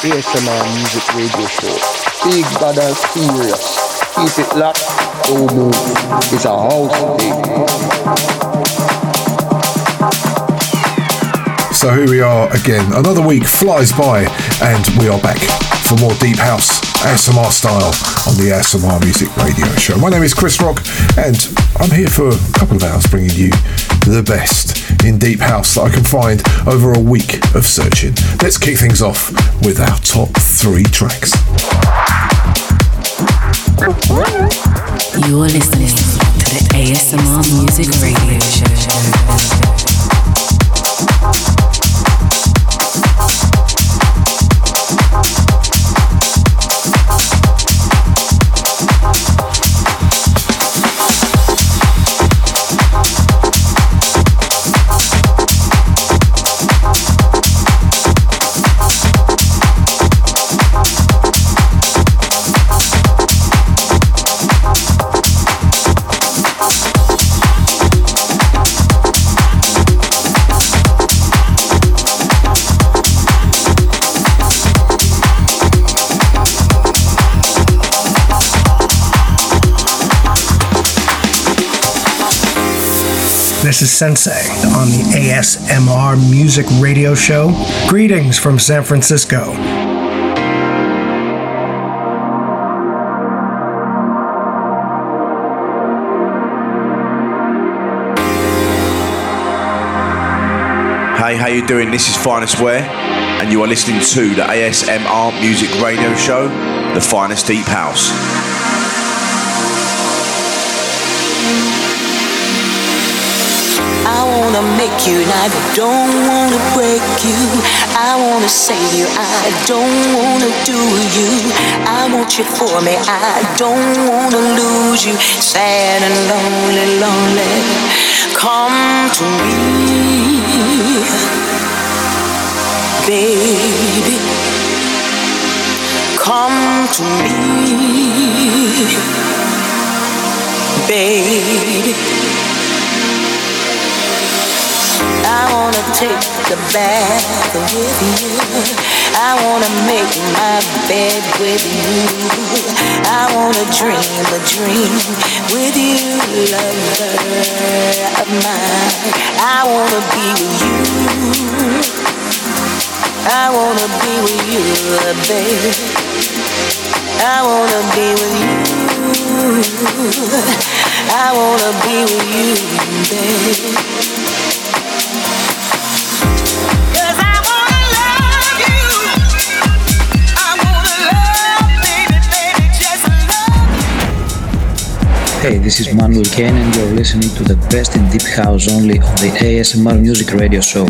ASMR Music Radio Show. Big bad and serious. Keep it locked, don't move. It's a house thing. So here we are again. Another week flies by, and we are back for more deep house ASMR style on the ASMR Music Radio Show. My name is Chris Rock, and I'm here for a couple of hours bringing you the best in deep house that I can find over a week of searching. Let's kick things off with our top three tracks. You're listening to the ASMR Music Radio Show. This is Sensei on the ASMR Music Radio Show. Greetings from San Francisco. Hey, how you doing? This is Finest Wear, and you are listening to the ASMR Music Radio Show, the finest deep house. Wanna make you and I don't wanna break you. I wanna save you, I don't wanna do you. I want you for me, I don't wanna lose you. Sad and lonely, lonely. Come to me, baby. Come to me, baby. Wanna take the bath with you. I wanna make my bed with you. I wanna dream a dream with you, lover of mine. I wanna be with you. I wanna be with you, baby. I wanna be with you. I wanna be with you, baby. Hey, this is Manuel Kane and you're listening to the best in Deep House only on the ASMR Music Radio Show.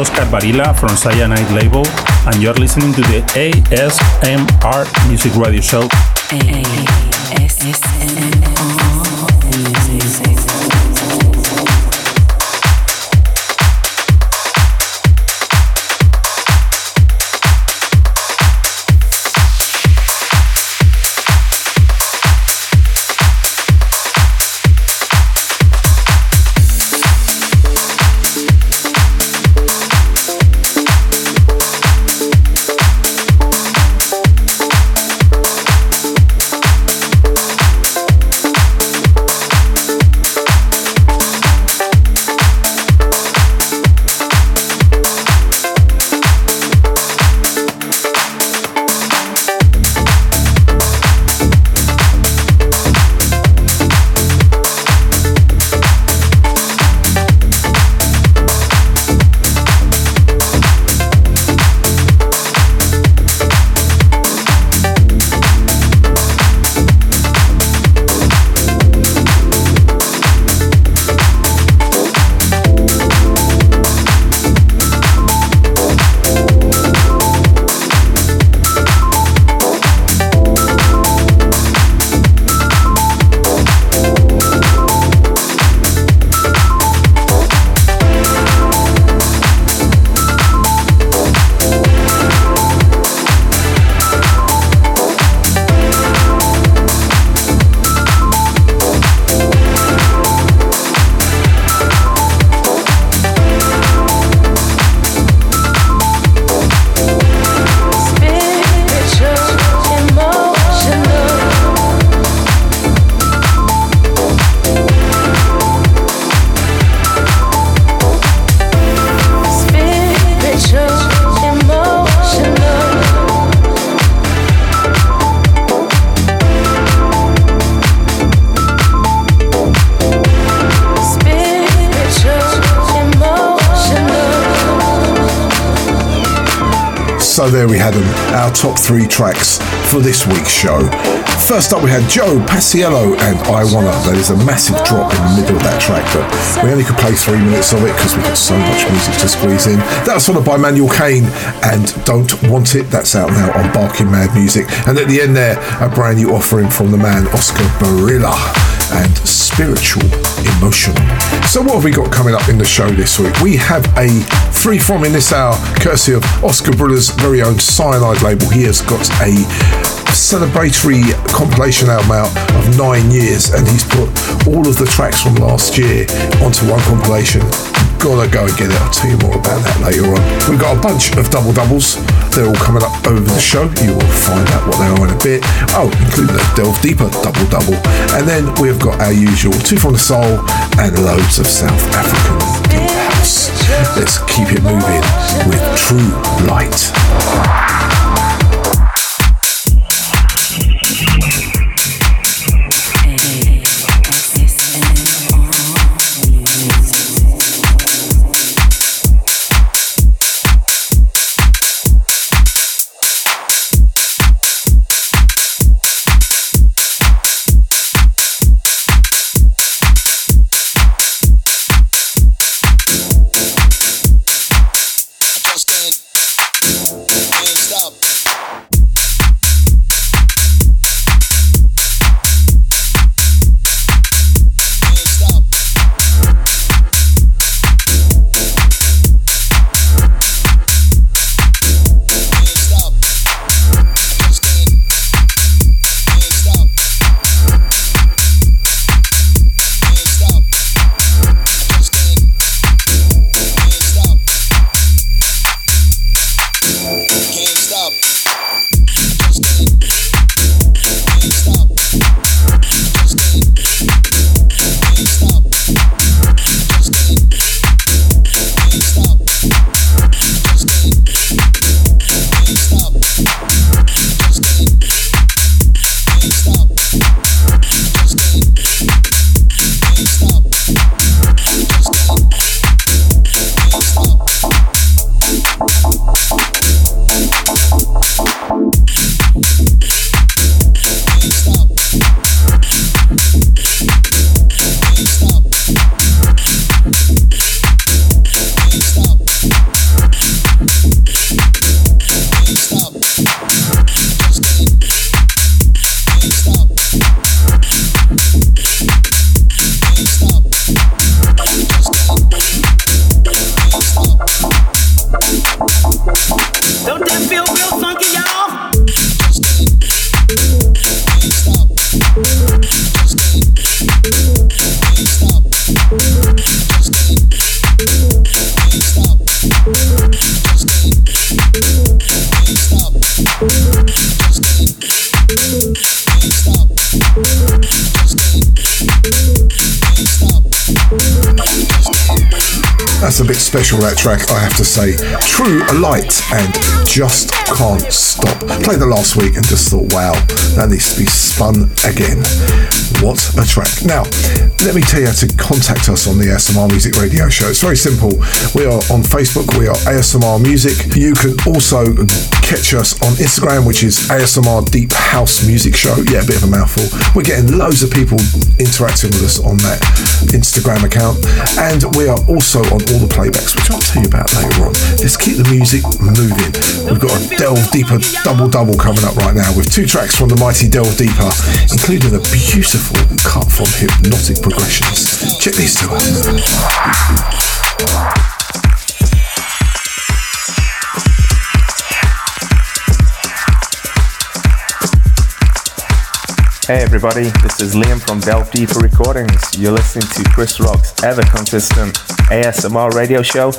Oscar Barila from Cyanide Label, and you're listening to the ASMR Music Radio Show. ASMR three tracks for this week's show. First up, we had Jo Paciello and I Wanna. There is a massive drop in the middle of that track, but we only could play three minutes of it because we've got so much music to squeeze in. That was followed by Manuel Kane and Don't Want It. That's out now on Barking Mad Music. And at the end there, a brand new offering from the man Oscar Barila and spiritual emotional. So, what have we got coming up in the show this week? We have a free from in this hour, courtesy of Oscar Barila's very own Cyanide label. He has got a celebratory compilation album out of nine years, and he's put all of the tracks from last year onto one compilation gotta go and get it. I'll tell you more about that later on. We've got a bunch of double doubles. They're all coming up over the show. You will find out what they are in a bit. Oh, including a Delve Deeper double double. And then we've got our usual Two from the Soul and loads of South African deep house. Let's keep it moving with Tru Light. Say. Tru Light and Just Can't Stop. Played the last week and just thought, wow, that needs to be spun again. What a track. Now, let me tell you how to contact us on the ASMR Music Radio Show. It's very simple. We are on Facebook, we are ASMR Music. You can also catch us on Instagram, which is ASMR Deep House Music Show. Yeah, a bit of a mouthful. We're getting loads of people interacting with us on that Instagram account. And we are also on all the playbacks, which I'll tell you about later on. Let's keep the music moving. We've got a Delve Deeper double double coming up right now with two tracks from the mighty Delve Deeper, including a beautiful cut from Hypnotic Progressions. Check these two out. Hey everybody, this is Liam from Delve Deeper Recordings. You're listening to Chris Rock's ever consistent ASMR radio show.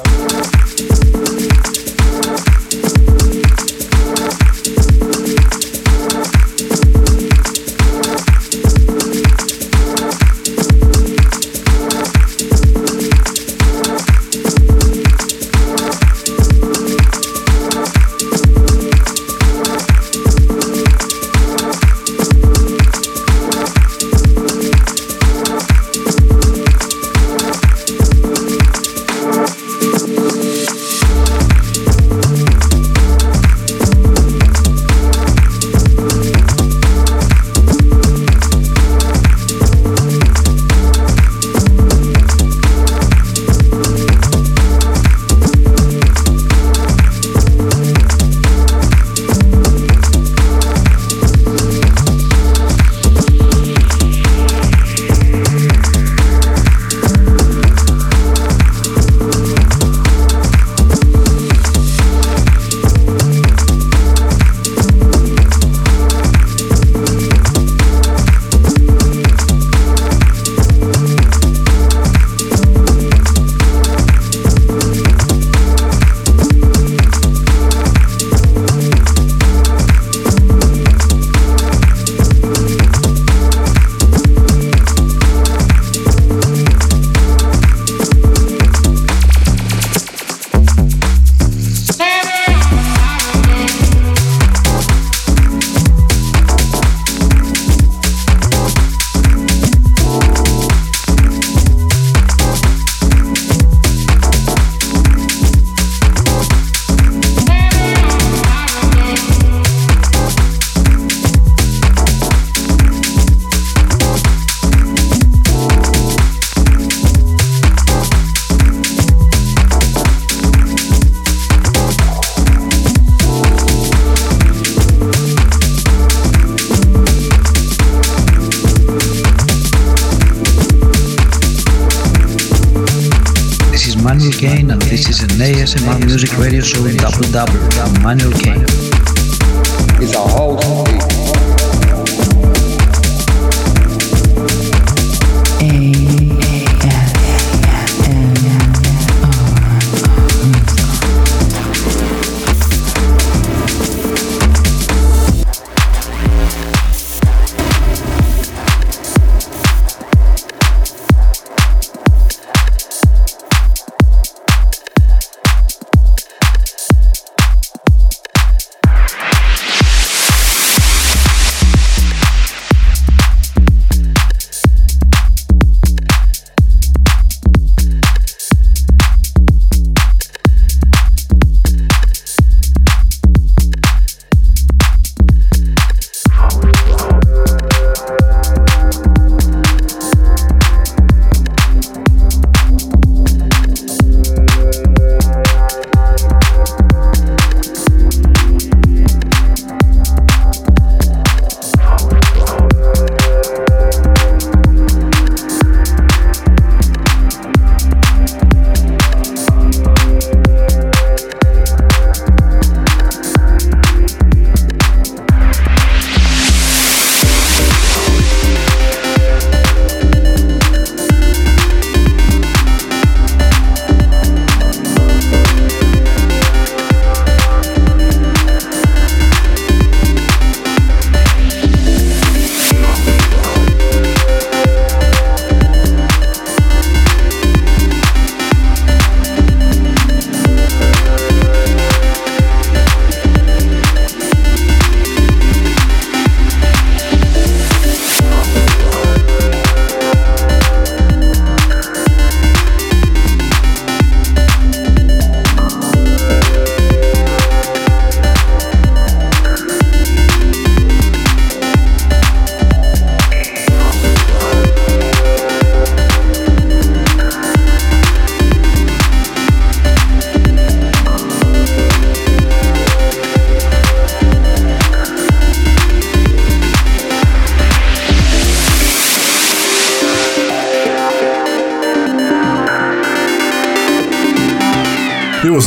ASMR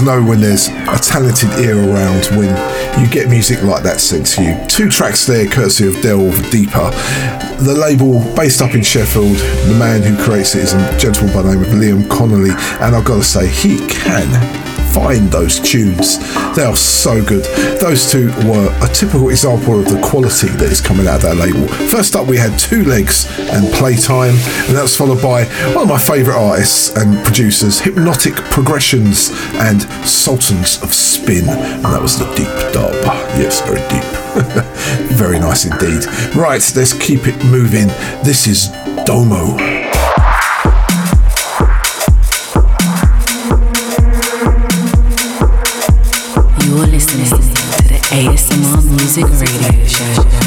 know when there's a talented ear around when you get music like that sent to you. Two tracks there, courtesy of Delve Deeper. The label based up in Sheffield, the man who creates it is a gentleman by the name of Liam Connolly, and I've got to say, he can find those tunes. They are so good. Those two were a typical example of the quality that is coming out of that label. First up, we had Twolegs and Playtime, and that was followed by one of my favourite artists and producers, Hypnotic Progressions and Sultans of Spin, and that was the Deep Dub. Yes, very deep. very nice indeed. Right, let's keep it moving. This is Domo. ASMR Music Radio Show.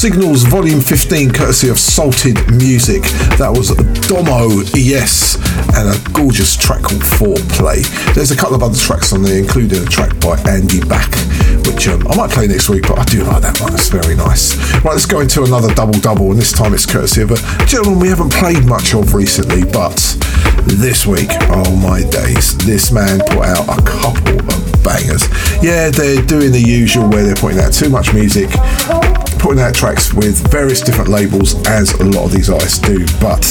Signals Volume 15, courtesy of Salted Music. That was Domo ES and a gorgeous track called Foreplay. There's a couple of other tracks on there, including a track by Andy Back, which um, I might play next week, but I do like that one. It's very nice. Right, let's go into another double double, and this time it's courtesy of a gentleman we haven't played much of recently, but this week, oh my days, this man put out a couple of bangers. Yeah, they're doing the usual where they're putting out too much music putting out tracks with various different labels as a lot of these artists do, but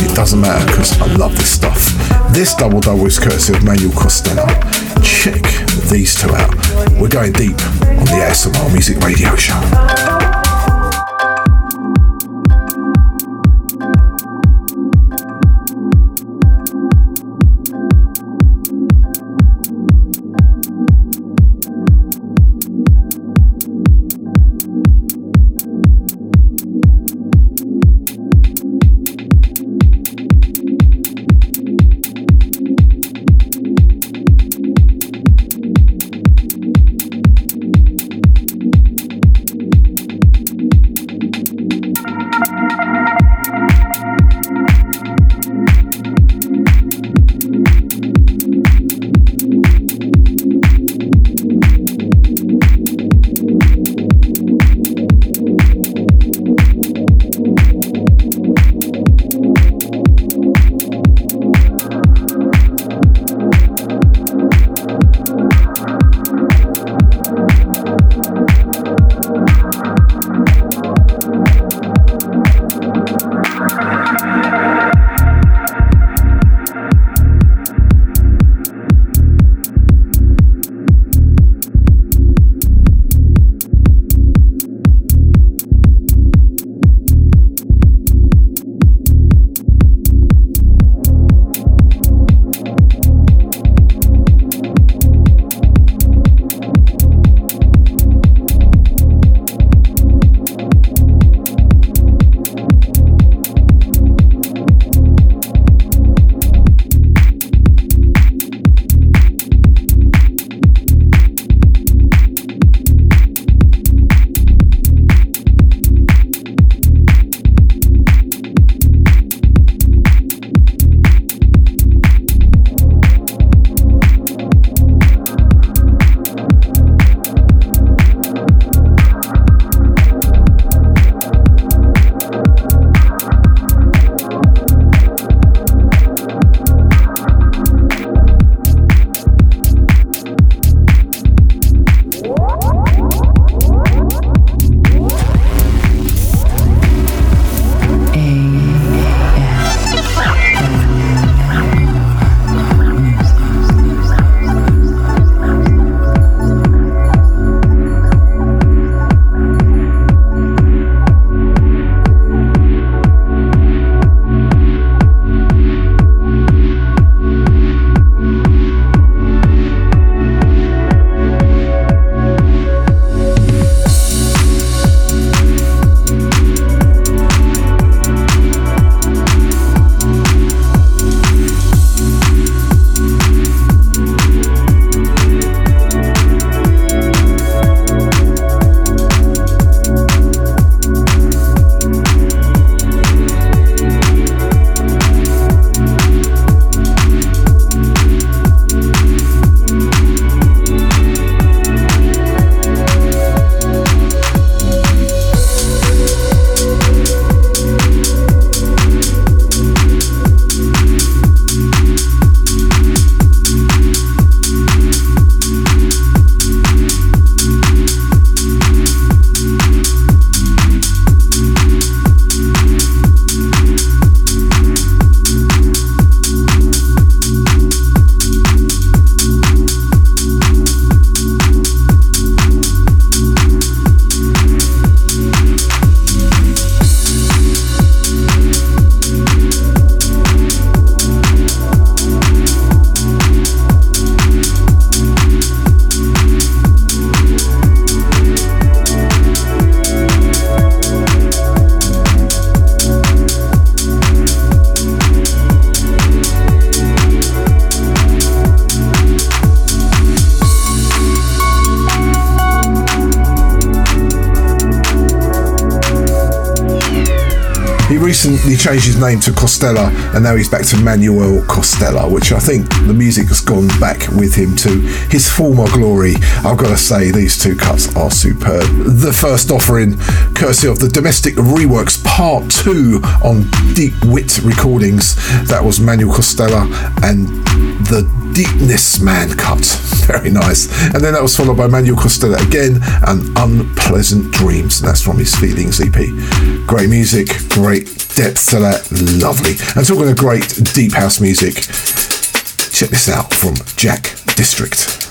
it doesn't matter because I love this stuff. This double double is courtesy of Manuel Costela. Check these two out. We're going deep on the ASMR Music Radio Show. Changed his name to Costela and now he's back to Manuel Costela, which I think the music has gone back with him to his former glory. I've got to say, these two cuts are superb. The first offering, courtesy of the Domestic Reworks Part 2 on Deep Wit Recordings. That was Manuel Costela and the Deepness Man cut. Very nice. And then that was followed by Manuel Costela again and Unpleasant Dreams. And that's from his Feelings EP. Great music, great depth to that. Lovely. And talking of great deep house music, check this out from Jack District.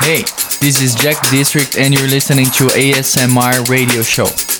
Hey, this is Jack District, and you're listening to ASMR Radio Show.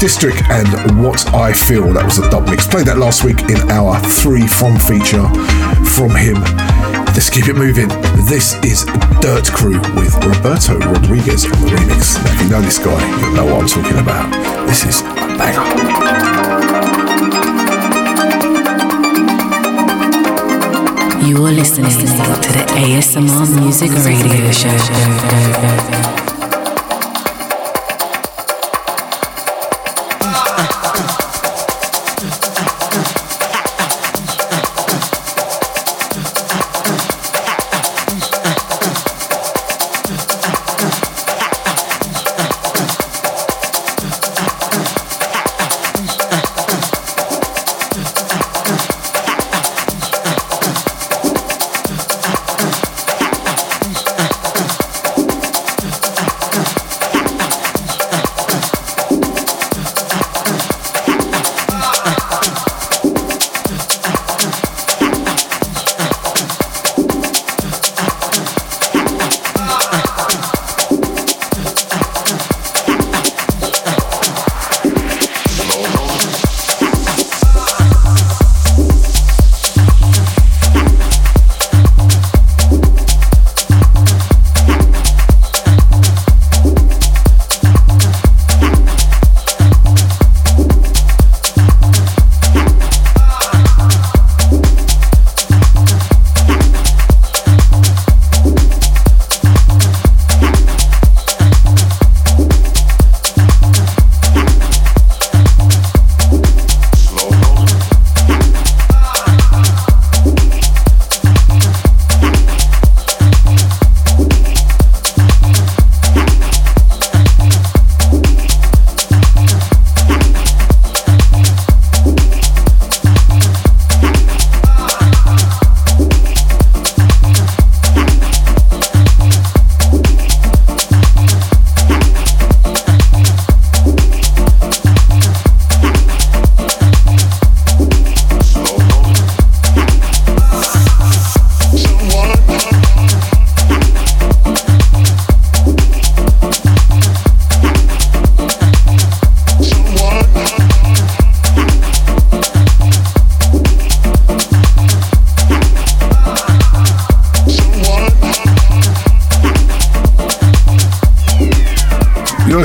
District and What I Feel. That was a dub mix. Played that last week in our three from feature from him. Let's keep it moving. This is Dirt Crew with Roberto Rodriguez on the remix. Now, if you know this guy, you'll know what I'm talking about. This is a banger. You are listening to the ASMR Music Radio Show.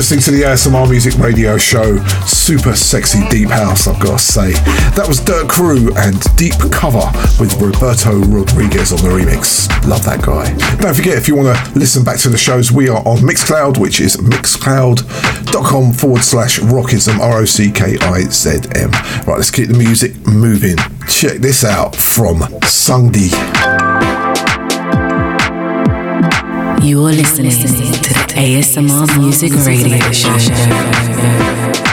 Listening to the ASMR Music Radio Show. Super sexy deep house, I've got to say. That was Dirt Crew and Deep Cover with Roberto Rodriguez on the remix. Love that guy. Don't forget, if you want to listen back to the shows, we are on Mixcloud, which is mixcloud.com forward slash rockizm, R O C K I Z M. Right, let's keep the music moving. Check this out from Sungdi. You are listening to the ASMR Music Radio Show.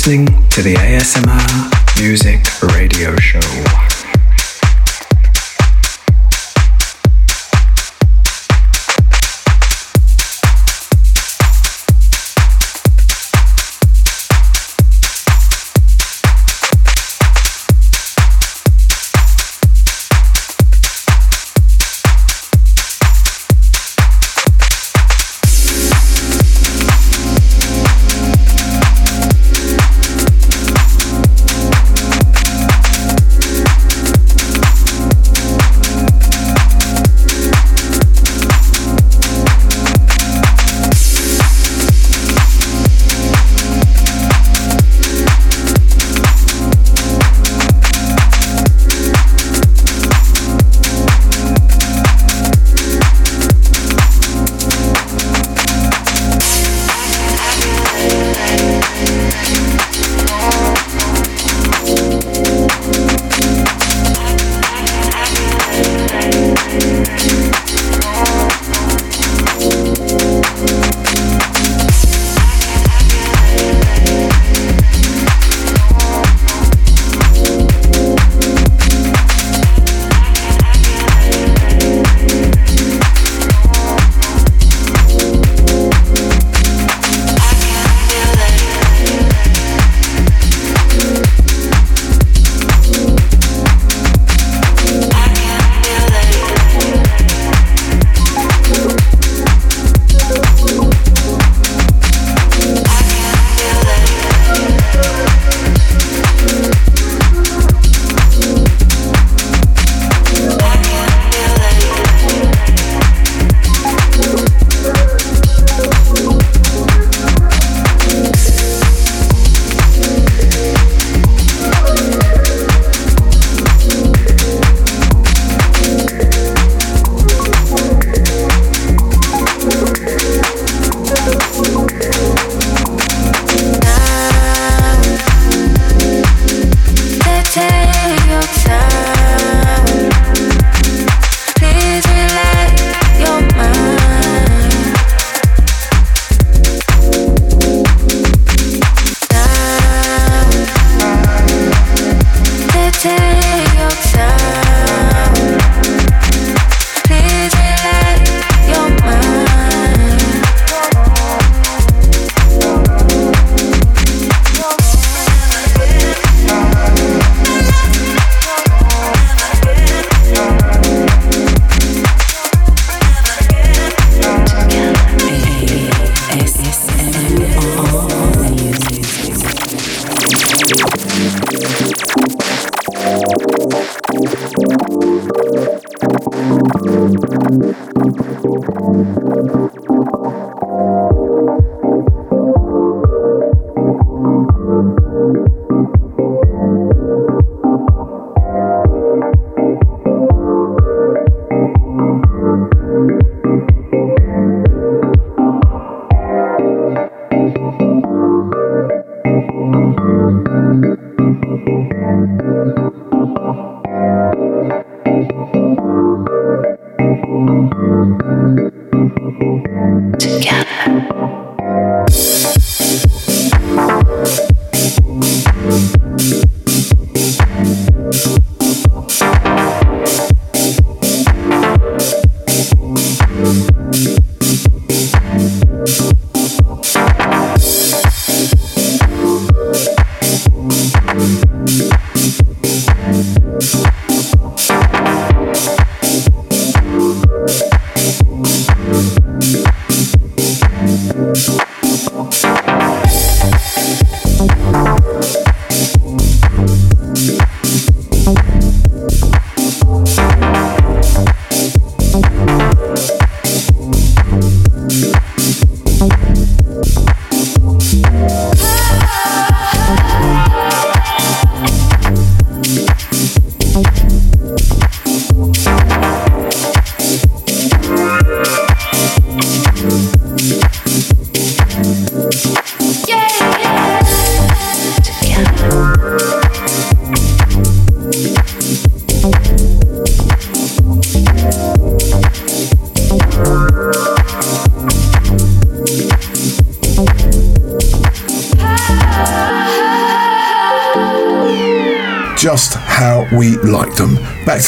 Listening to the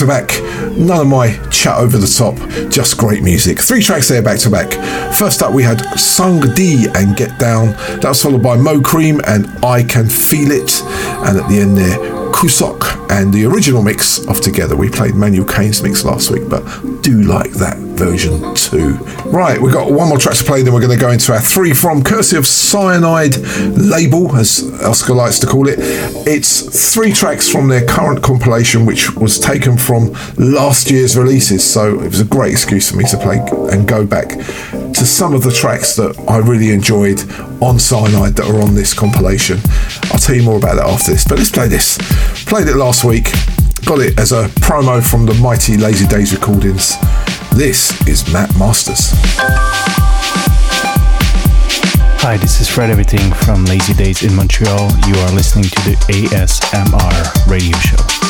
to back, none of my chat over the top, just great music. Three tracks there back to back. First up, we had Sung D and Get Down. That was followed by Mo'Cream and I Can Feel It. And at the end there, Qusok and the original mix of Together. We played Manuel Kane's mix last week, but do like that version 2. Right, we've got one more track to play, then we're going to go into our three from courtesy of Cyanide label, as Oscar likes to call it. It's three tracks from their current compilation, which was taken from last year's releases. So it was a great excuse for me to play and go back to some of the tracks that I really enjoyed on Cyanide that are on this compilation. I'll tell you more about that after this, but let's play this. Played it last week, got it as a promo from the mighty Lazy Days recordings. This is Matt Masters. Hi, this is Fred Everything from Lazy Days in Montreal. You are listening to the ASMR radio show.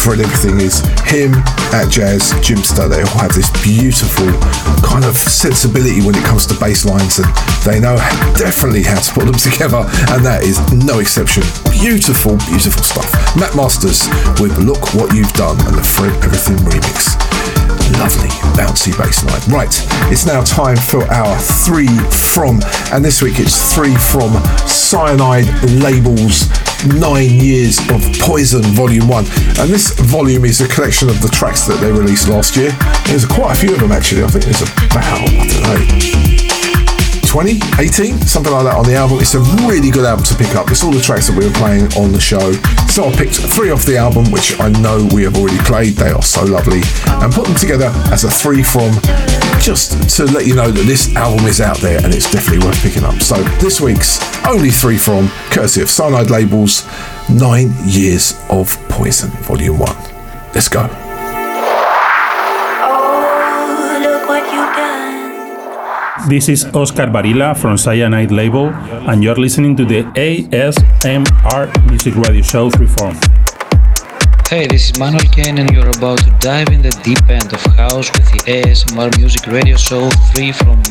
For everything is him at Jazz, Jimpster. They all have this beautiful kind of sensibility when it comes to bass lines, and they know definitely how to put them together, and that is no exception. Beautiful, beautiful stuff. Matt Masters with Look What You've Done and the Fred Everything remix lovely bouncy bass line. Right, it's now time for our three from, and this week it's three from Cyanide Labels Nine Years of Poison Volume 1. And this volume is a collection of the tracks that they released last year. There's quite a few of them actually. I think there's about, I don't know, 20, 18, something like that on the album. It's a really good album to pick up. It's all the tracks that we were playing on the show. So I picked three off the album, which I know we have already played. They are so lovely. And put them together as a three from just to let you know that this album is out there and it's definitely worth picking up. So this week's only three from, courtesy of Cyanide Labels, Nine Years of Poison, Volume 1. Let's go. This is Oscar Barila from Cyanide label, and you're listening to the ASMR Music Radio Show Freeform. Hey, this is Manuel Kane, and you're about to dive in the deep end of house with the ASMR Music Radio Show 3 from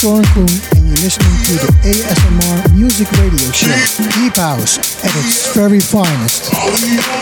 and and you're listening to the ASMR Music Radio Show, Deep House at its very finest.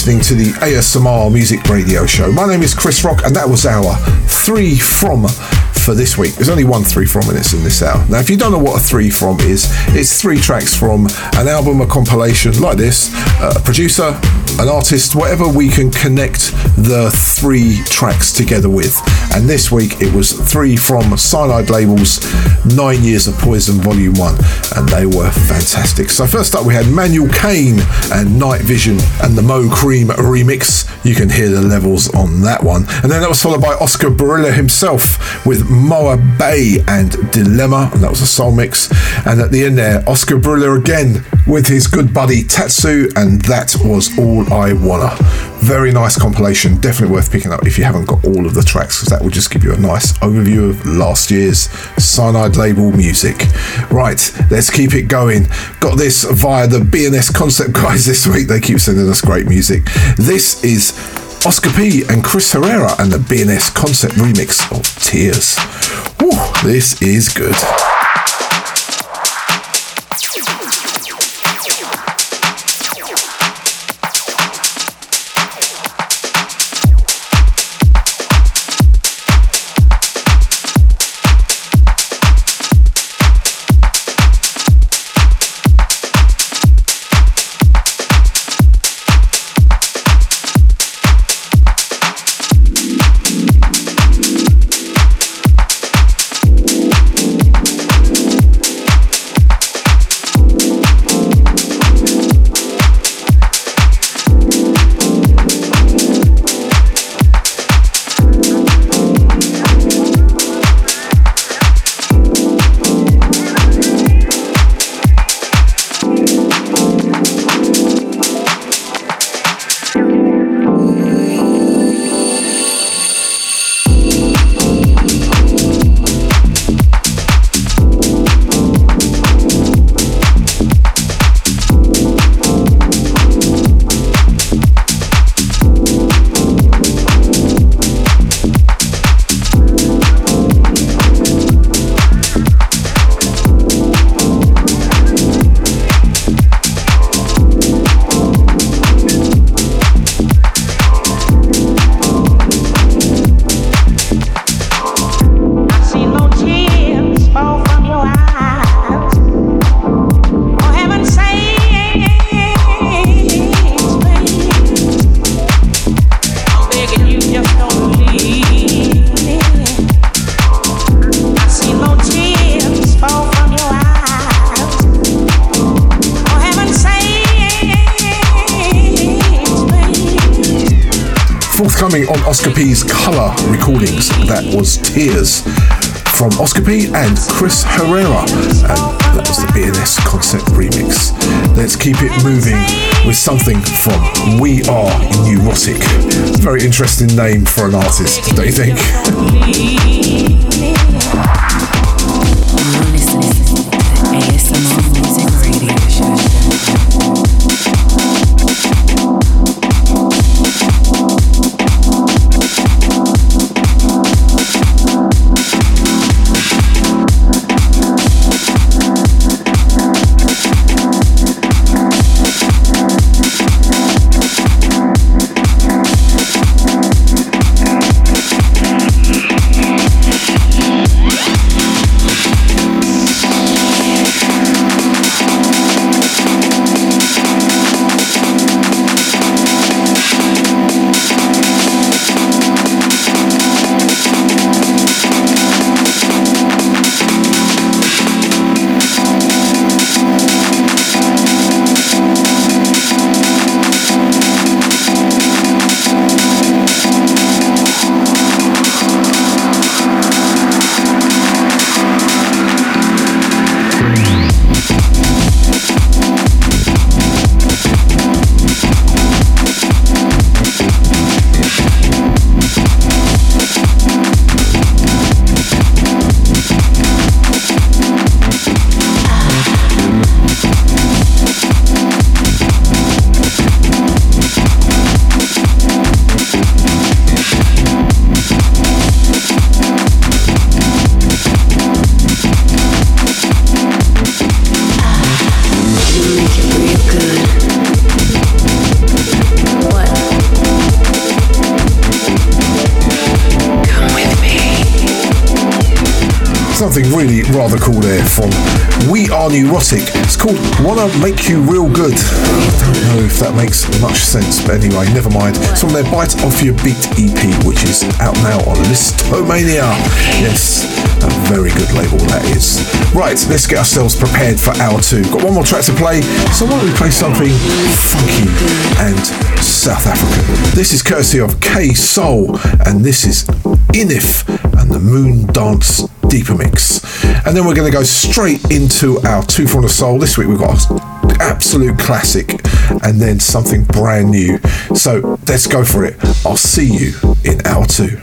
Listening to the ASMR Music Radio Show. My name is Chris Rock, and that was our three from for this week. There's only one three from minutes in this hour. Now, if you don't know what a three from is, it's three tracks from an album, a compilation like this, uh, a producer, an artist, whatever we can connect the three tracks together with. And this week it was three from Cyanide Labels, Nine Years of Poison Volume 1, and they were fantastic. So, first up, we had Manuel Kane and Night Vision and the Mo'Cream remix. You can hear the levels on that one. And then that was followed by Oscar Barila himself with Moa Bay and Dilemma, and that was a soul mix. And at the end there, Oscar Barila again with his good buddy Tatsu, and that was All I Wanna. Very nice compilation, definitely worth picking up if you haven't got all of the tracks, because that will just give you a nice overview of last year's Cyanide label music. Right, let's keep it going. Got this via the BNS Concept guys this week, they keep sending us great music. This is Oscar P and Cris Herrera and the BNS Concept remix of Tears. Whew, this is good. Tears from Oscar P and Cris Herrera, and that was the BNS concept remix. Let's keep it moving with something from We Are Neurotic. Very interesting name for an artist, don't you think? Neurotic. It's called Wanna Make You Real Good. I don't know if that makes much sense, but anyway, never mind. It's from their Bite Off Your Beat EP, which is out now on Listomania. Yes, a very good label that is. Right, let's get ourselves prepared for hour two. Got one more track to play, so why don't we play something funky and South African? This is courtesy of KaySoul, and this is Inif and the Moon Dance Deeper Mix. And then we're going to go straight into our Two from the Soul. This week we've got absolute classic and then something brand new. So let's go for it. I'll see you in hour two.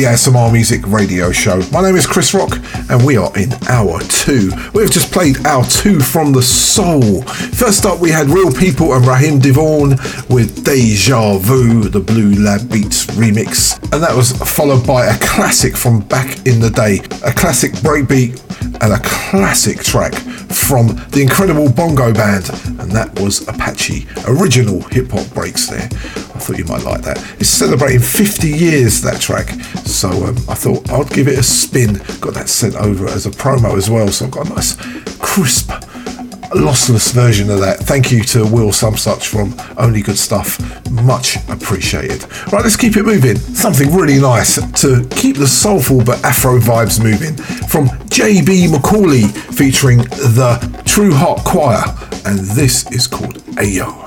The ASMR Music Radio Show. My name is Chris Rock, and we are in hour two. We've just played hour two from the soul. First up, we had Reel People and Raheem DeVaughn with Deja Vu, the Blue Lab Beats remix, and that was followed by a classic from back in the day, a classic breakbeat and a classic track from the incredible Bongo Band, and that was Apache. Original hip hop breaks there. I thought you might like that. It's celebrating 50 years, that track. So um, I thought I'd give it a spin. Got that sent over as a promo as well. So I've got a nice, crisp, lossless version of that. Thank you to Will Such from Only Good Stuff. Much appreciated. Right, let's keep it moving. Something really nice to keep the soulful but Afro vibes moving from JB McCauley featuring the True Heart Choir. And this is called Ayo.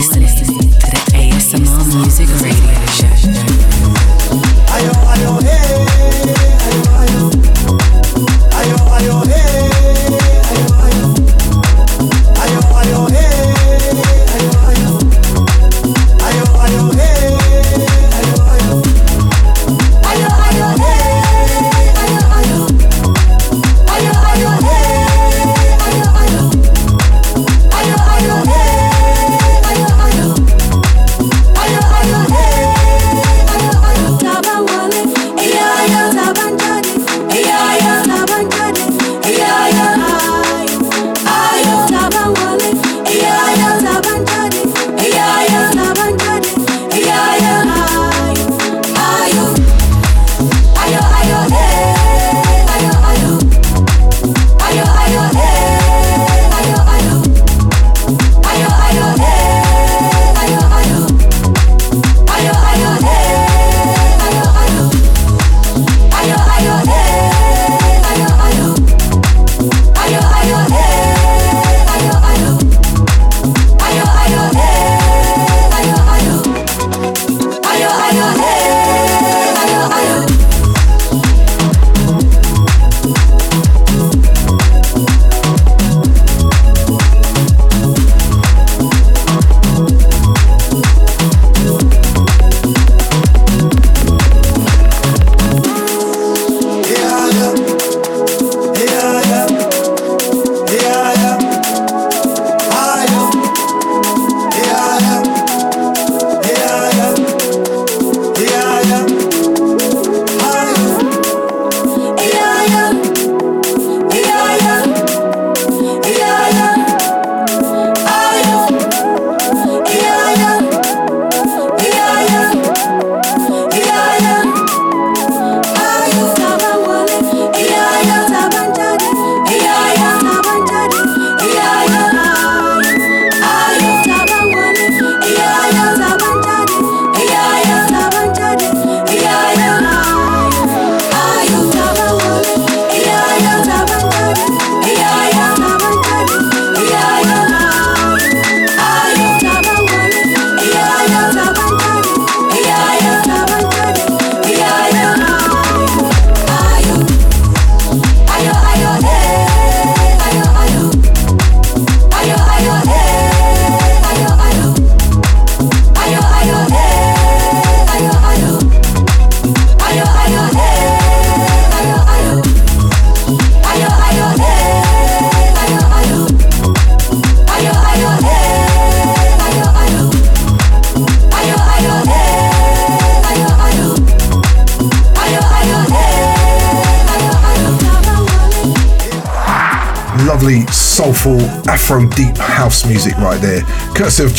Listening to the ASMR Music Radio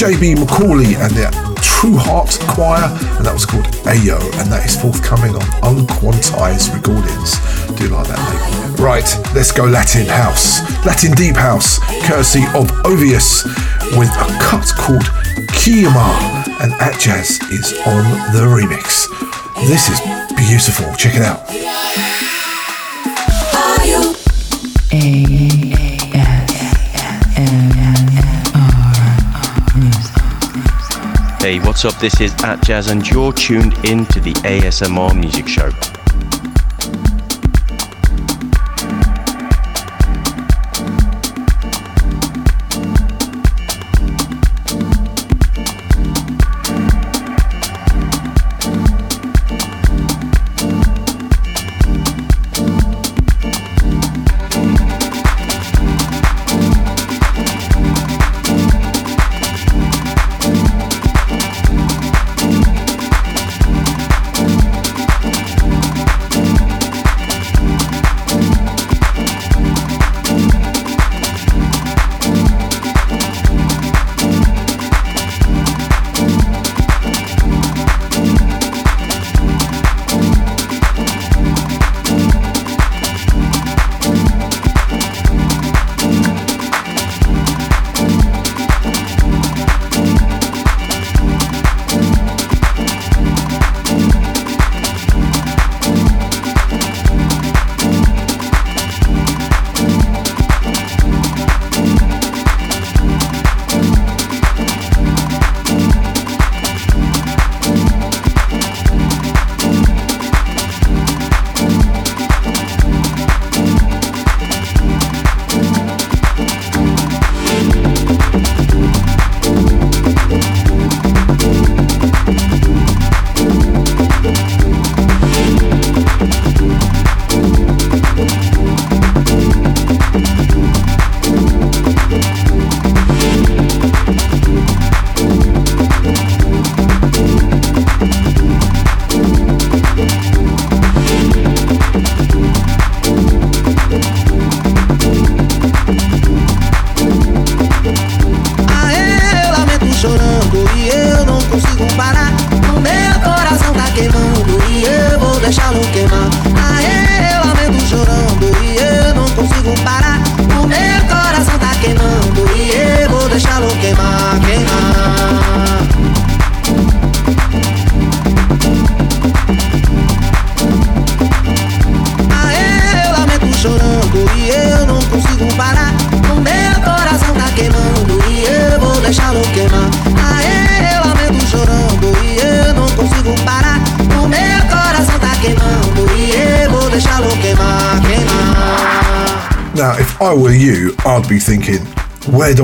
JB McCauley and the True Heart Choir, and that was called Ayo, and that is forthcoming on Unquantized Recordings. Do like that label. Right, let's go Latin house, Latin deep house, courtesy of Oveous, with a cut called Kiyama, and Atjazz is on the remix. This is beautiful. Check it out. What's up? This is Atjazz, and you're tuned in to the ASMR Music Show.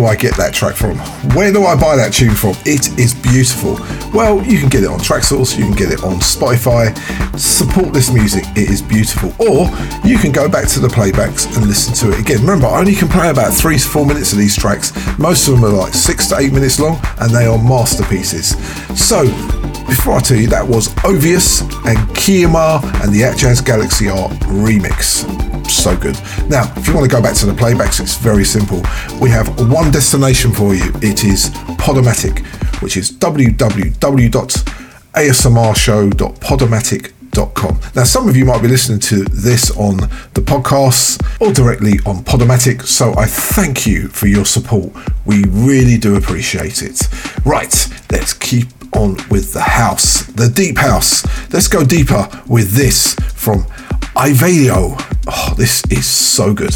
I get that track from? Where do I buy that tune from? It is beautiful. Well, you can get it on Traxsource, you can get it on Spotify. Support this music, it is beautiful. Or you can go back to the playbacks and listen to it again. Remember, I only can play about three to four minutes of these tracks. Most of them are like six to eight minutes long and they are masterpieces. So, before I tell you, that was Oveous and Kiyama and the Atjazz Galaxy Aart remix so good. Now, if you want to go back to the playbacks, it's very simple. We have one destination for you. It is Podomatic, which is www.asmrshow.podomatic.com. Now, some of you might be listening to this on the podcast or directly on Podomatic, so I thank you for your support. We really do appreciate it. Right, let's keep on with the house, the deep house. Let's go deeper with this from Ivaylo. This is so good.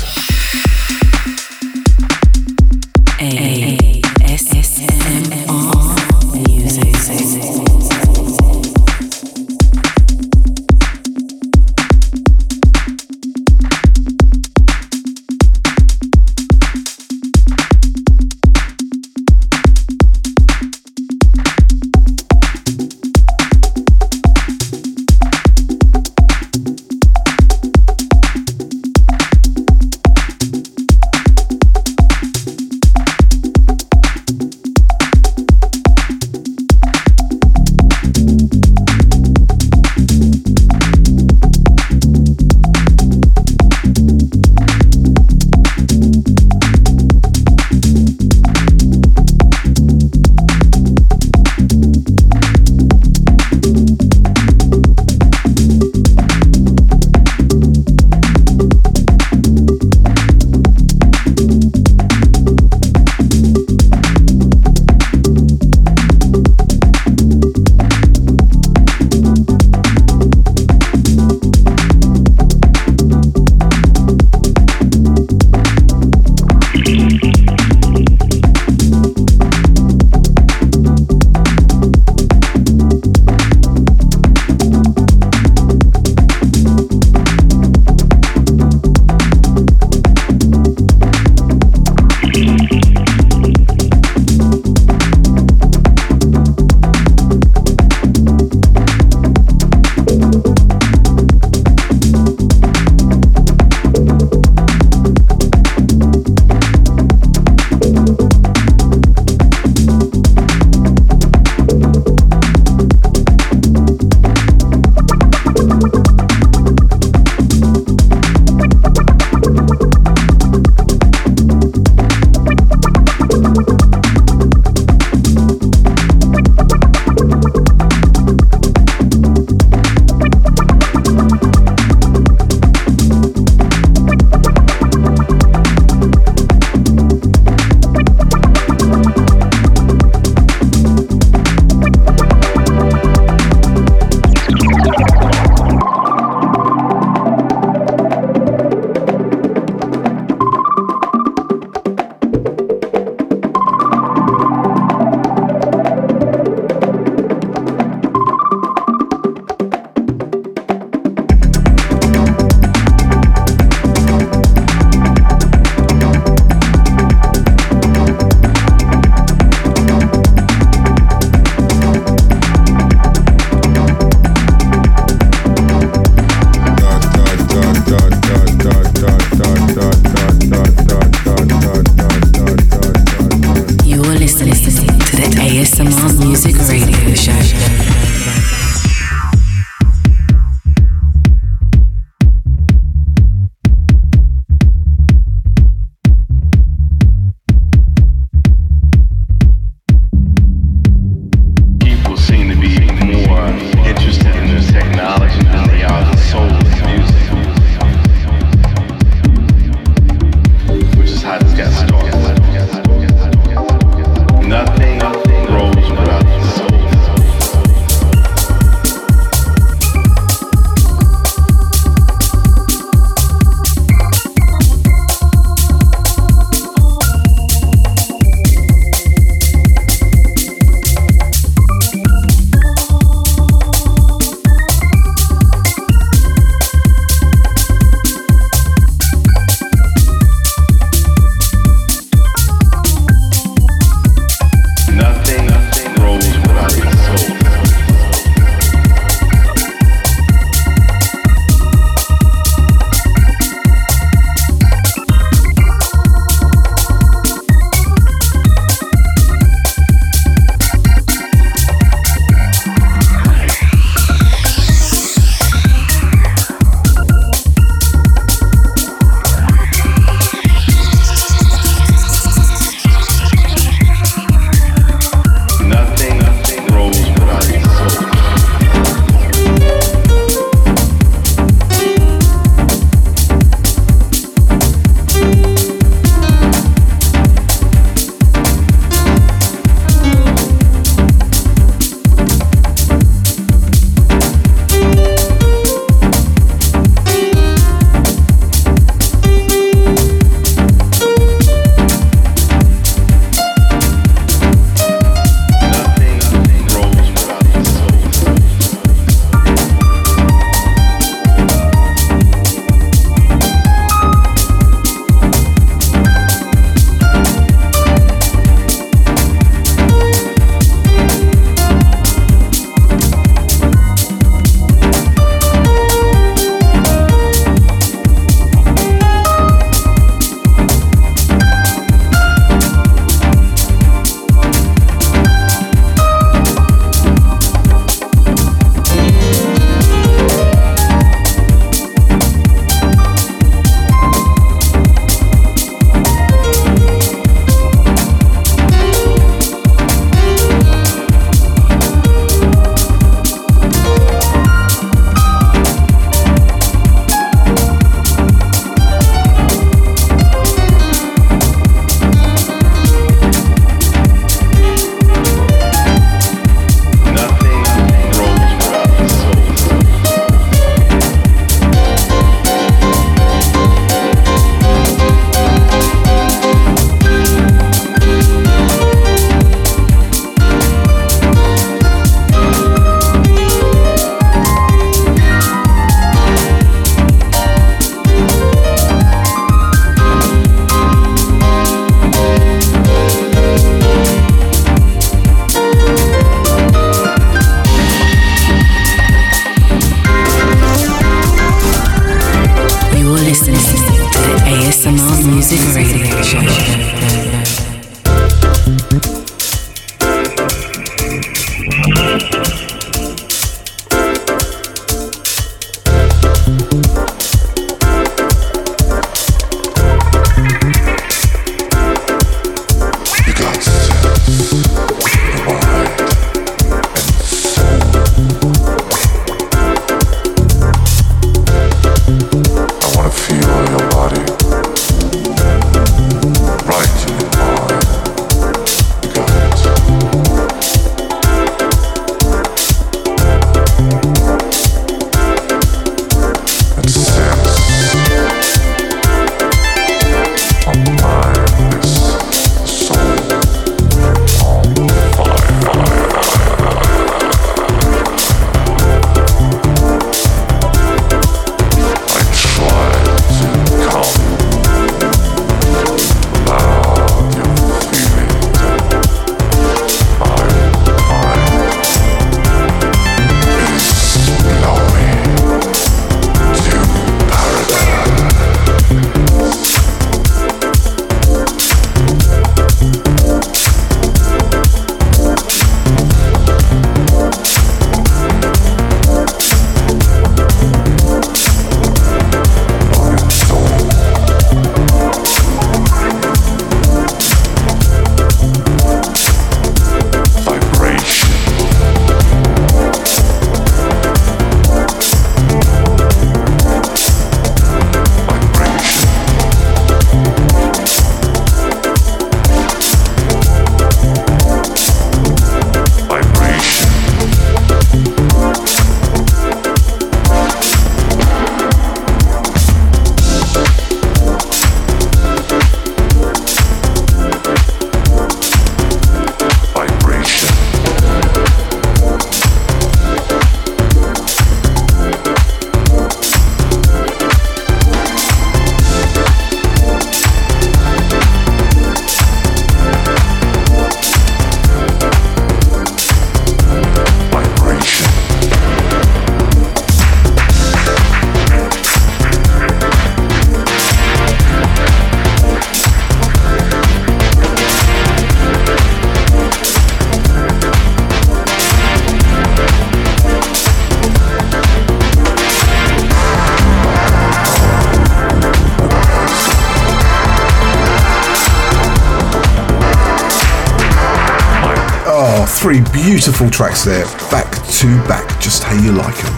Tracks there, back to back, just how you like them.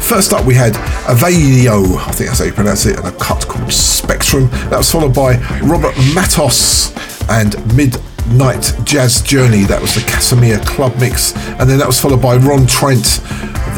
First up, we had Avelio, I think that's how you pronounce it, and a cut called Spectrum. That was followed by Robert Matos and Midnight Jazz Journey. That was the Casimir Club mix. And then that was followed by Ron Trent,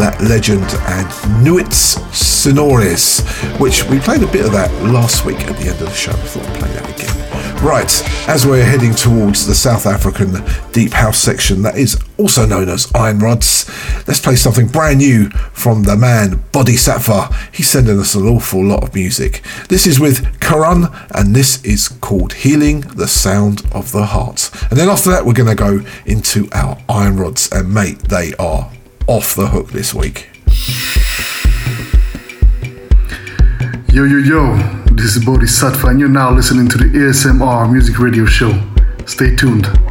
that legend, and Nuits Sonores, which we played a bit of that last week at the end of the show. I thought I'd play that again. Right, as we're heading towards the South African Deep House section that is also known as Iron Rods, let's play something brand new from the man Body Bodhisattva. He's sending us an awful lot of music. This is with Karun, and this is called Healing the Sound of the Heart. And then after that, we're going to go into our Iron Rods, and mate, they are off the hook this week. Yo, yo, yo, this is Boddhi Satva, and you're now listening to the ASMR Music Radio Show. Stay tuned.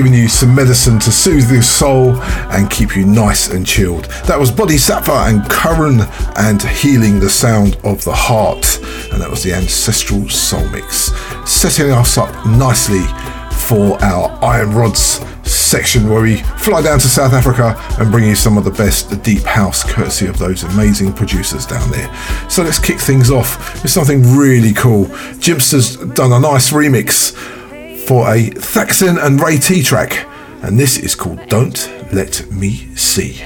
Giving you some medicine to soothe your soul and keep you nice and chilled. That was Body Bodhisattva and Karun and Healing the Sound of the Heart. And that was the Ancestral Soul Mix. Setting us up nicely for our Iron Rods section where we fly down to South Africa and bring you some of the best deep house courtesy of those amazing producers down there. So let's kick things off with something really cool. Jimpster's done a nice remix for a Thakzin and Ray T track, and this is called Don't Let Me See.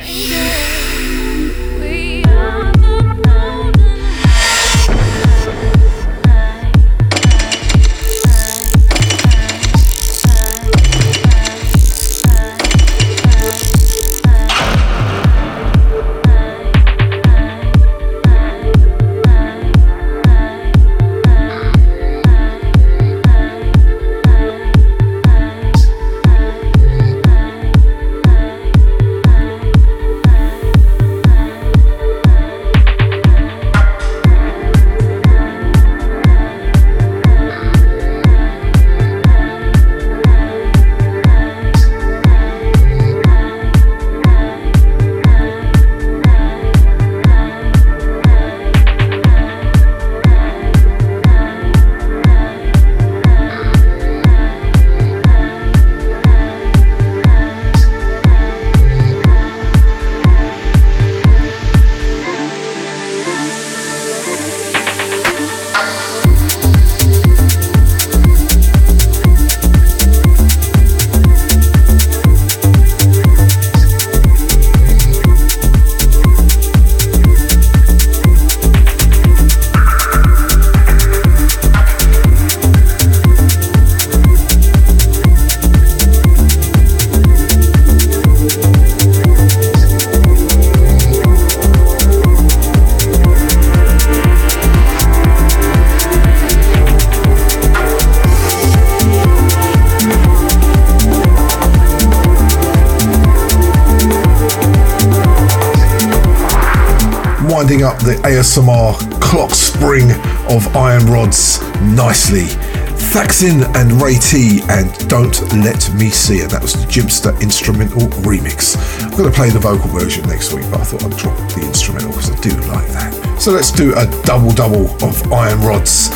Thakzin and Ray T and Don't Let Me See It. That was the Jimpster instrumental remix. I'm going to play the vocal version next week, but I thought I'd drop the instrumental because I do like that. So let's do a double double of iron rods.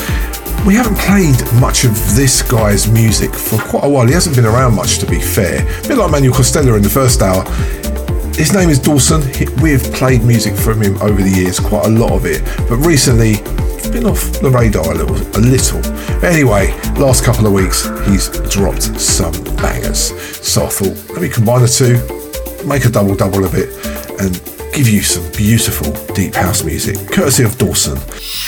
We haven't played much of this guy's music for quite a while. He hasn't been around much, to be fair. A bit like Manuel Costela in the first hour. His name is Dwson. We have played music from him over the years, quite a lot of it, but recently been off the radar a little. A little. Anyway, last couple of weeks he's dropped some bangers. So I thought, let me combine the two, make a double double of it, and give you some beautiful deep house music, courtesy of Dwson.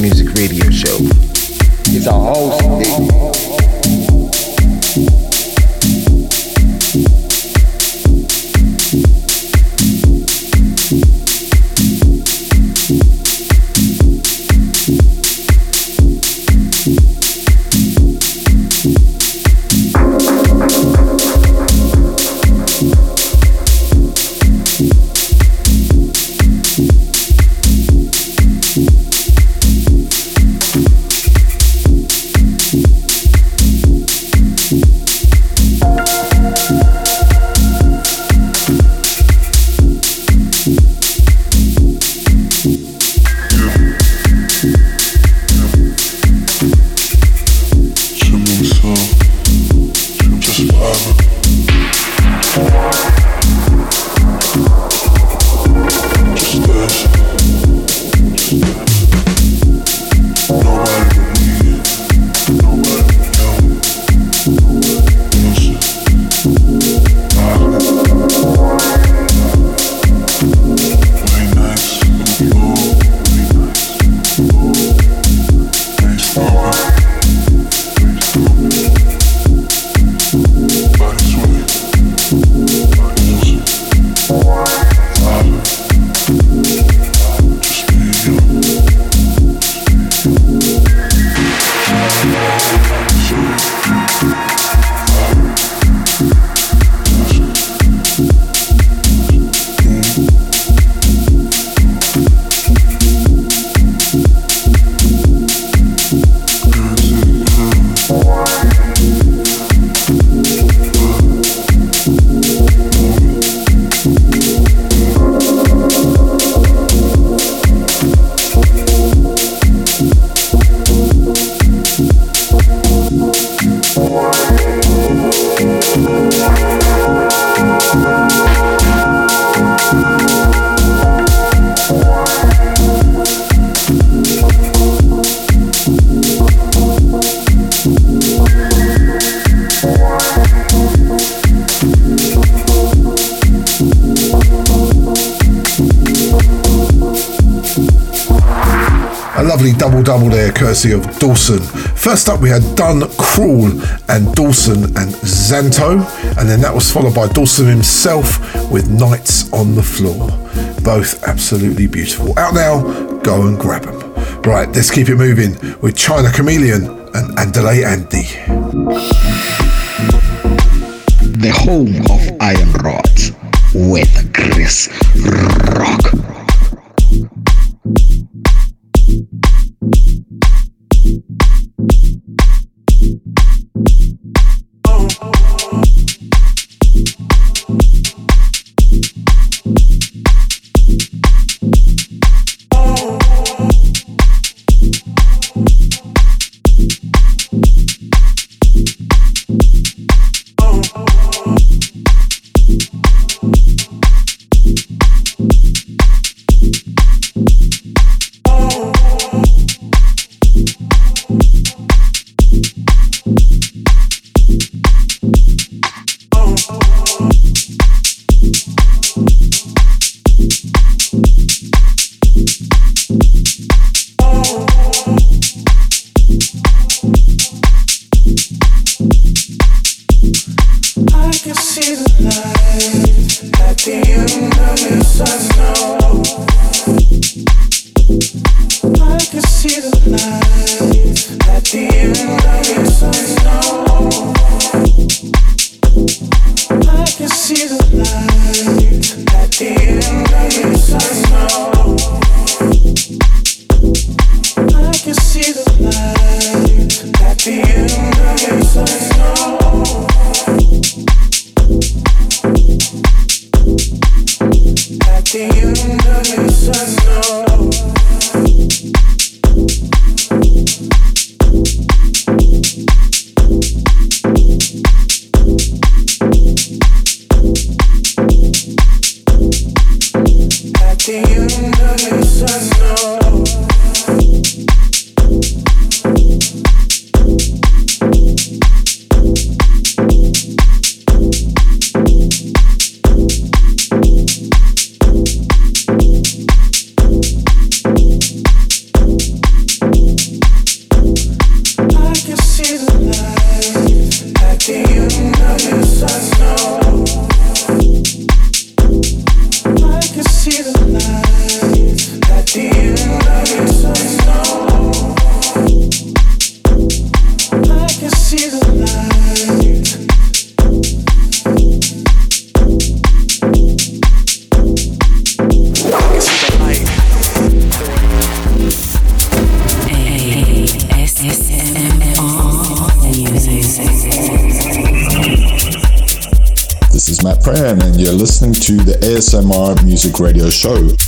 Music Dwson. First up, we had Done Cruel and Dwson and Xanto, and then that was followed by Dwson himself with Nights on the Floor. Both absolutely beautiful. Out now, go and grab them. Right, let's keep it moving with China Chameleon and Andale Andy. The home of Iron Rods with Yes, I know. ASMR Music Radio Show.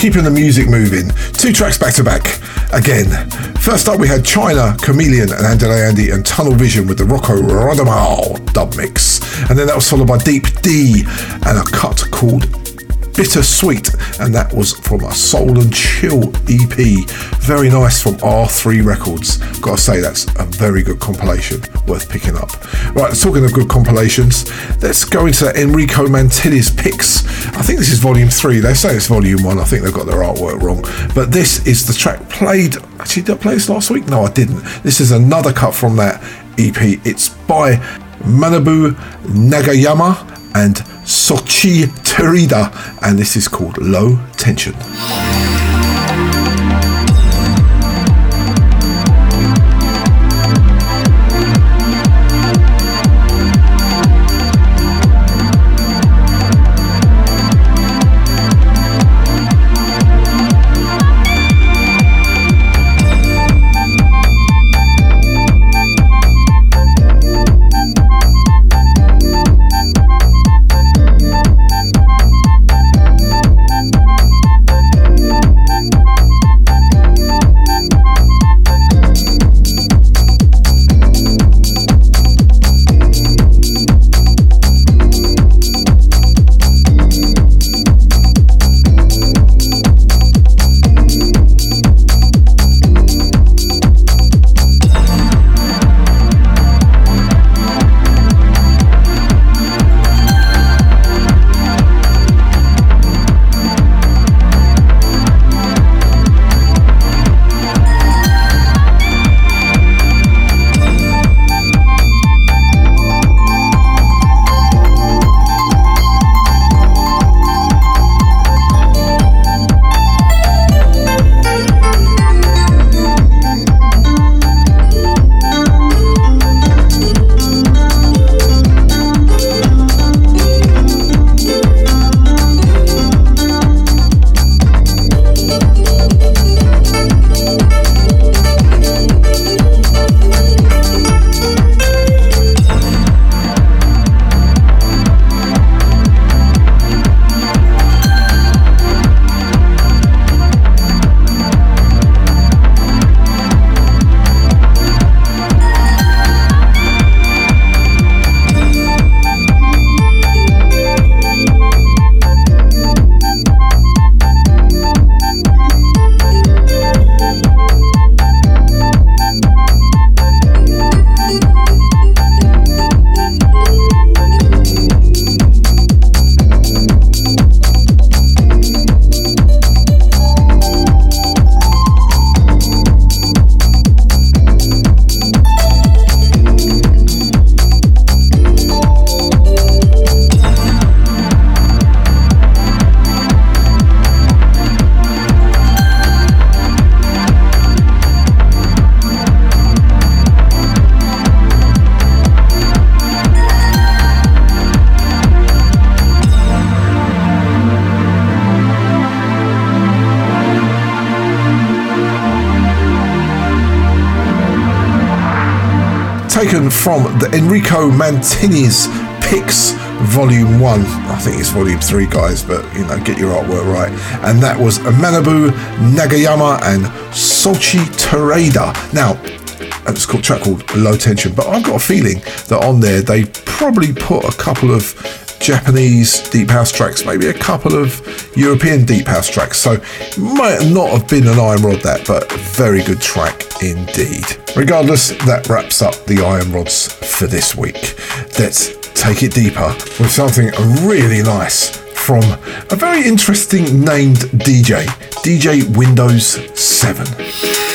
Keeping the music moving. Two tracks back to back. Again. First up, we had China, Chameleon, and Andale Andy, and Tunnel Vision with the Rocco Rodamaal dub mix. And then that was followed by Deep D and a cut called Bittersweet, and that was from a Soul and Chill EP. Very nice from R3 Records. Gotta say, that's a very good compilation, worth picking up. Right, talking of good compilations, let's go into Enrico Mantini's picks. I think this is volume three. They say it's volume one. I think they've got their artwork wrong. But this is the track played. Actually, did I play this last week? No, I didn't. This is another cut from that EP. It's by Manabu Nagayama and Soichi Terada, and this is called Low Tension. Enrico Mantini's Picks Volume 1. I think it's Volume 3, guys, but you know, get your artwork right. And that was Manabu Nagayama and Soichi Terada. Now, it's called track called Low Tension, but I've got a feeling that on there they probably put a couple of Japanese deep house tracks, maybe a couple of European deep house tracks. So it might not have been an Iron Rod that, but very good track indeed. Regardless, that wraps up the Iron Rods for this week. Let's take it deeper with something really nice from a very interesting named DJ, DJ Windows 7.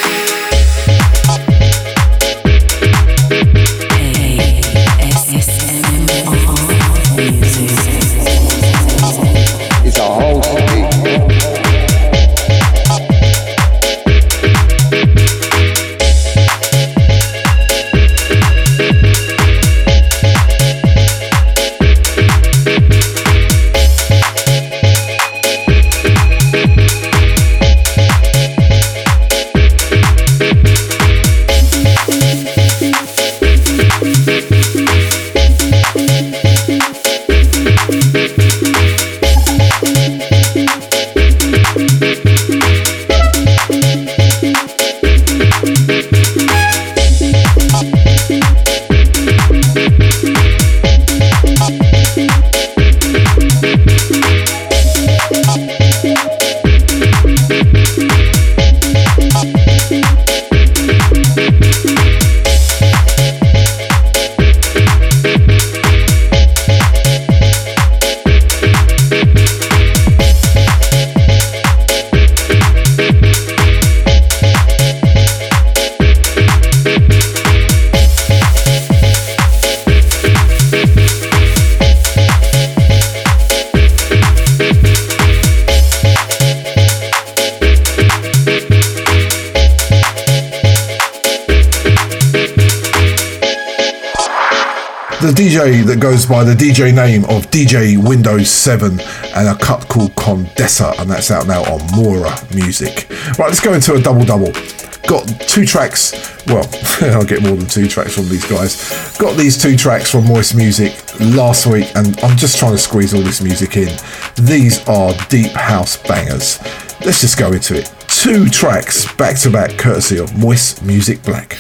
That goes by the DJ name of DJ Windows 7 and a cut called Condessa, and that's out now on Mora Music. Right, let's go into a double double. Got two tracks, well, I'll get more than two tracks from these guys. Got these two tracks from Moist Music last week, and I'm just trying to squeeze all this music in. These are deep house bangers. Let's just go into it. Two tracks back to back, courtesy of Moist Music Black.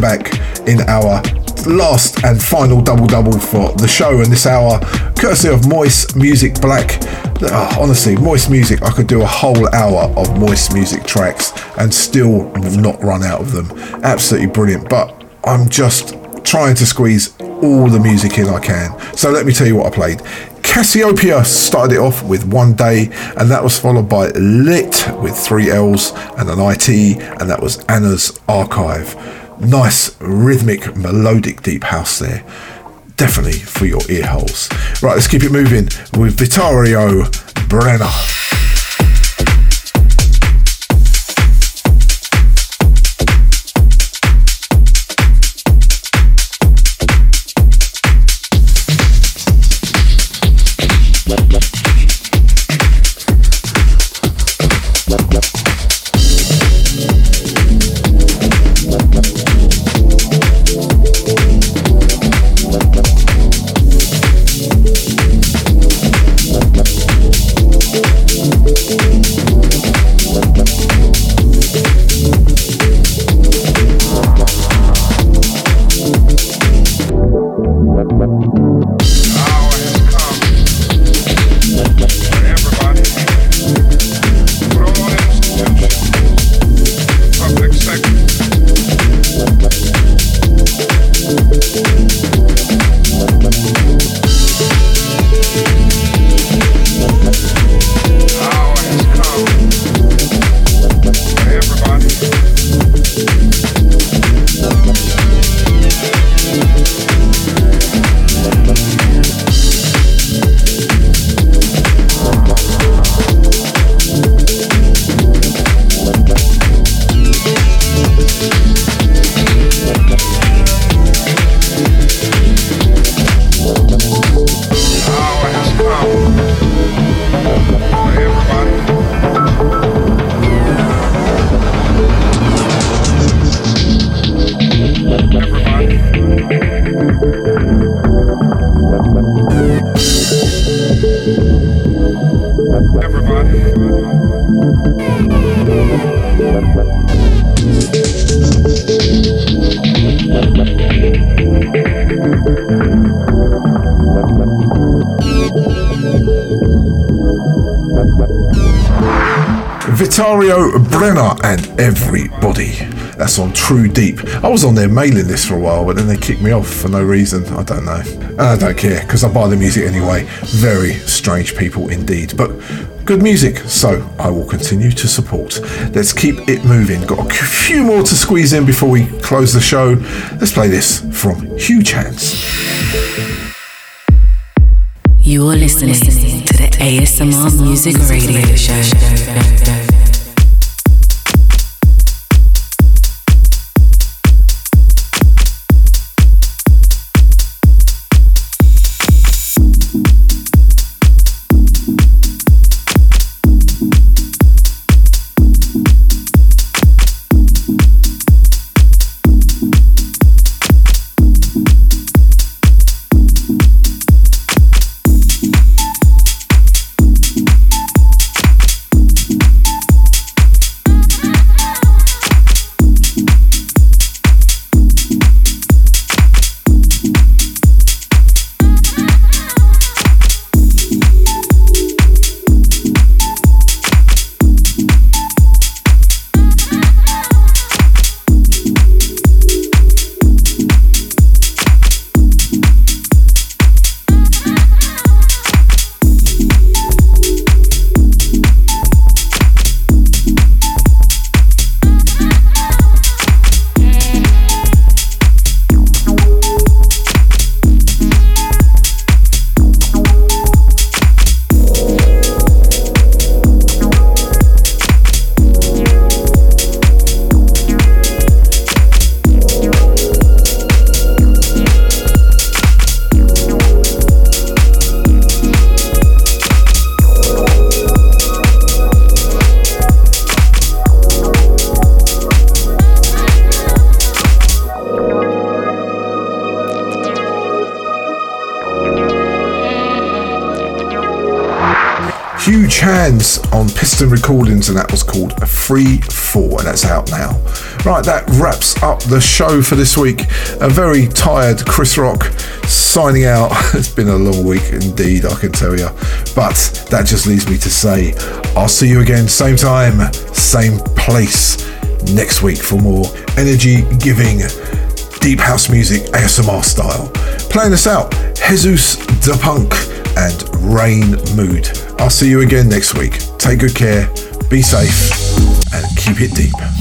Back to back, in our last and final double double for the show and this hour, courtesy of Moist Music Black. Oh, honestly, Moist Music, I could do a whole hour of Moist Music tracks and still not run out of them. Absolutely brilliant, but I'm just trying to squeeze all the music in I can. So let me tell you what I played. Cassiopeia started it off with One Day, and that was followed by Lit with three L's and an IT, and that was Anna's Archive. Nice rhythmic, melodic deep house there. Definitely for your ear holes. Right, let's keep it moving with Vittorio Brena. On their mailing list for a while, but then they kicked me off for no reason. I don't know. And I don't care because I buy the music anyway. Very strange people indeed. But good music, so I will continue to support. Let's keep it moving. Got a few more to squeeze in before we close the show. Let's play this from HUGEhands. You are listening to the ASMR Music Radio Show. Recordings, and that was called a Free Fall, and that's out now. Right, that wraps up the show for this week. A very tired Chris Rock signing out. it's been a long week indeed, I can tell you. But that just leaves me to say, I'll see you again, same time, same place next week for more energy giving deep house music, ASMR style. Playing us out, Jesus the Punk and Rain Mood. I'll see you again next week. Take good care, be safe, and keep it deep.